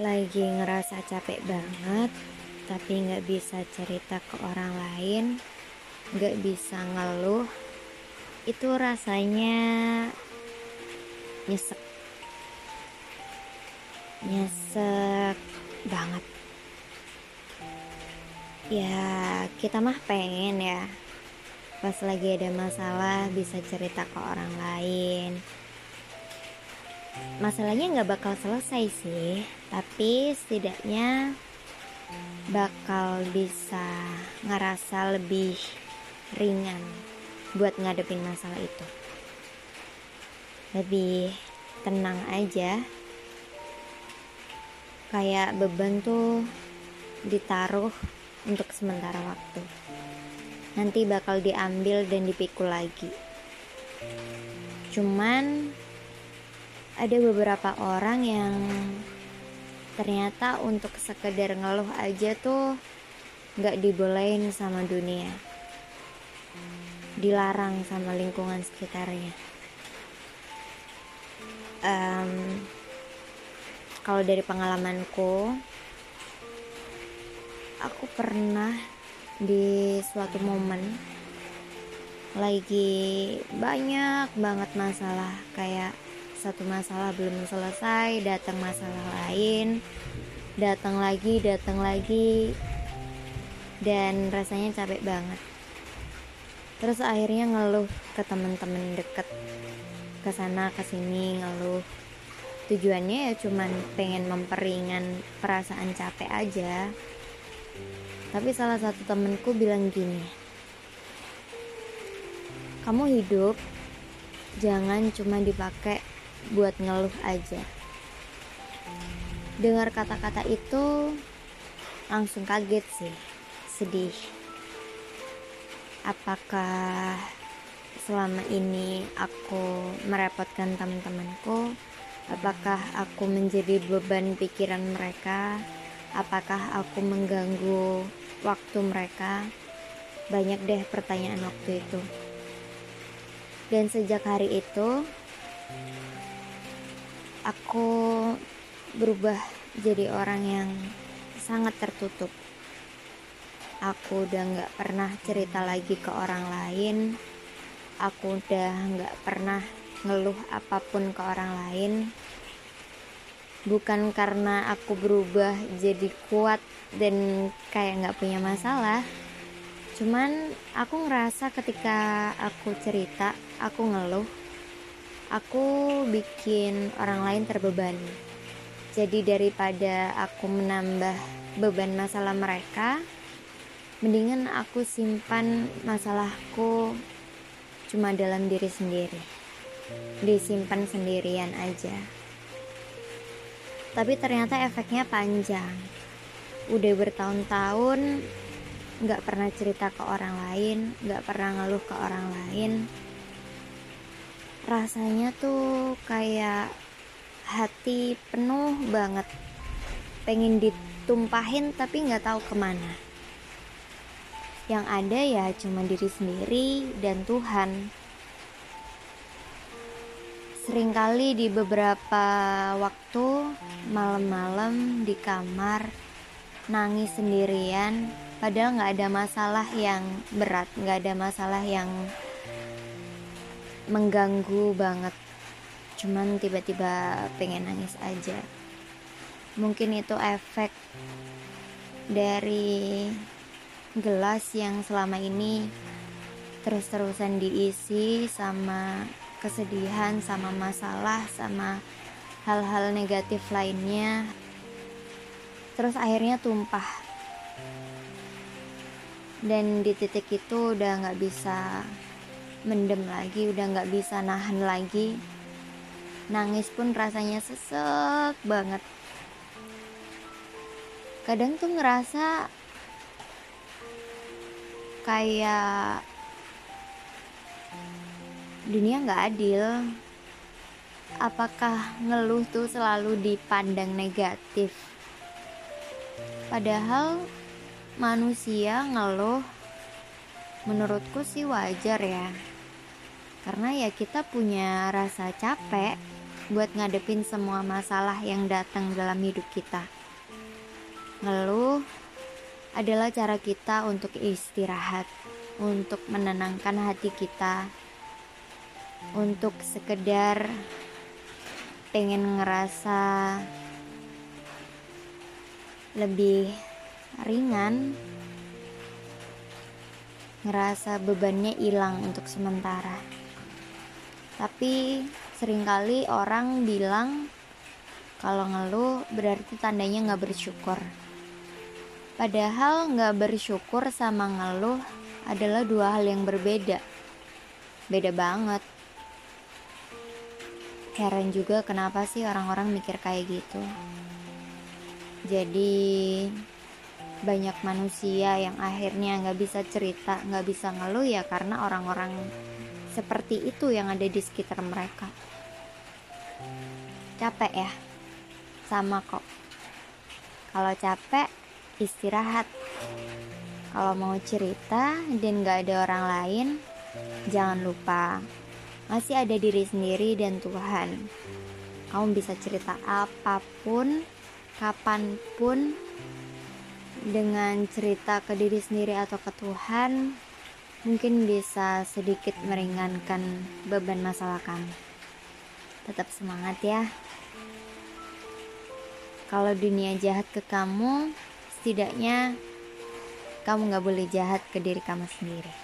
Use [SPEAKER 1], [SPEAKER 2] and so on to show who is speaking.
[SPEAKER 1] lagi ngerasa capek banget tapi nggak bisa cerita ke orang lain nggak bisa ngeluh itu rasanya nyesek. Nyesek banget. Ya kita mah pengen ya. Pas lagi ada masalah bisa cerita ke orang lain masalahnya nggak bakal selesai sih tapi setidaknya bakal bisa ngerasa lebih ringan buat ngadepin masalah itu. Lebih tenang aja. Kayak beban tuh ditaruh untuk sementara waktu. Nanti bakal diambil dan dipikul lagi. Cuman ada beberapa orang yang ternyata untuk sekedar ngeluh aja tuh nggak dibolehin sama dunia. Dilarang sama lingkungan sekitarnya. Um, kalau dari pengalamanku aku pernah di suatu momen lagi banyak banget masalah kayak satu masalah belum selesai datang masalah lain datang lagi datang lagi dan rasanya capek banget. Terus akhirnya ngeluh ke teman-teman deket ke sana ke sini ngeluh. Tujuannya ya cuman pengen memperingan perasaan capek aja. Tapi salah satu temenku bilang gini kamu hidup jangan cuma dipakai buat ngeluh aja. Dengar kata-kata itu langsung kaget sih. Sedih. Apakah selama ini aku merepotkan teman-temanku? Apakah aku menjadi beban pikiran mereka? Apakah aku mengganggu waktu mereka? Banyak deh pertanyaan waktu itu. Dan sejak hari itu aku berubah jadi orang yang sangat tertutup. Aku udah nggak pernah cerita lagi ke orang lain. Aku udah nggak pernah ngeluh apa pun ke orang lain. Bukan karena aku berubah jadi kuat dan kayak nggak punya masalah. Cuman aku ngerasa ketika aku cerita, aku ngeluh, aku bikin orang lain terbebani. Jadi daripada aku menambah beban masalah mereka, mendingan aku simpan masalahku cuma dalam diri sendiri. Disimpan sendirian aja. Tapi ternyata efeknya panjang. Udah bertahun-tahun nggak pernah cerita ke orang lain, nggak pernah ngeluh ke orang lain rasanya tuh kayak hati penuh banget. Pengen ditumpahin tapi nggak tahu ke mana. Yang ada ya cuma diri sendiri dan Tuhan. Seringkali di beberapa waktu malam-malam di kamar nangis sendirian padahal nggak ada masalah yang berat nggak ada masalah yang mengganggu banget. Cuman tiba-tiba pengen nangis aja. Mungkin itu efek dari gelas yang selama ini terus-terusan diisi sama kesedihan sama masalah sama hal-hal negatif lainnya. Terus akhirnya tumpah. Dan di titik itu udah nggak bisa mendem lagi udah nggak bisa nahan lagi. Nangis pun rasanya sesek banget. Kadang tuh ngerasa kayak dunia nggak adil. Apakah ngeluh tuh selalu dipandang negatif? Padahal manusia ngeluh menurutku sih wajar ya karena ya kita punya rasa capek buat ngadepin semua masalah yang datang dalam hidup kita. Ngeluh adalah cara kita untuk istirahat, untuk menenangkan hati kita, untuk sekedar pengen ngerasa lebih ringan, ngerasa bebannya hilang untuk sementara. Tapi sering kali orang bilang kalau ngeluh berarti tandanya nggak bersyukur. Padahal nggak bersyukur sama ngeluh adalah dua hal yang berbeda. Beda banget. Heran juga kenapa sih orang-orang mikir kayak gitu. Jadi banyak manusia yang akhirnya nggak bisa cerita, nggak bisa ngeluh ya karena orang-orang seperti itu yang ada di sekitar mereka. Capek ya? Sama kok. Kalau capek, istirahat. Kalau mau cerita dan gak ada orang lain, jangan lupa masih ada diri sendiri dan Tuhan. Kamu bisa cerita apa pun, kapan pun, dengan cerita ke diri sendiri atau ke Tuhan, mungkin bisa sedikit meringankan beban masalah kamu. Tetap semangat ya kalau dunia jahat ke kamu, setidaknya kamu gak boleh jahat ke diri kamu sendiri.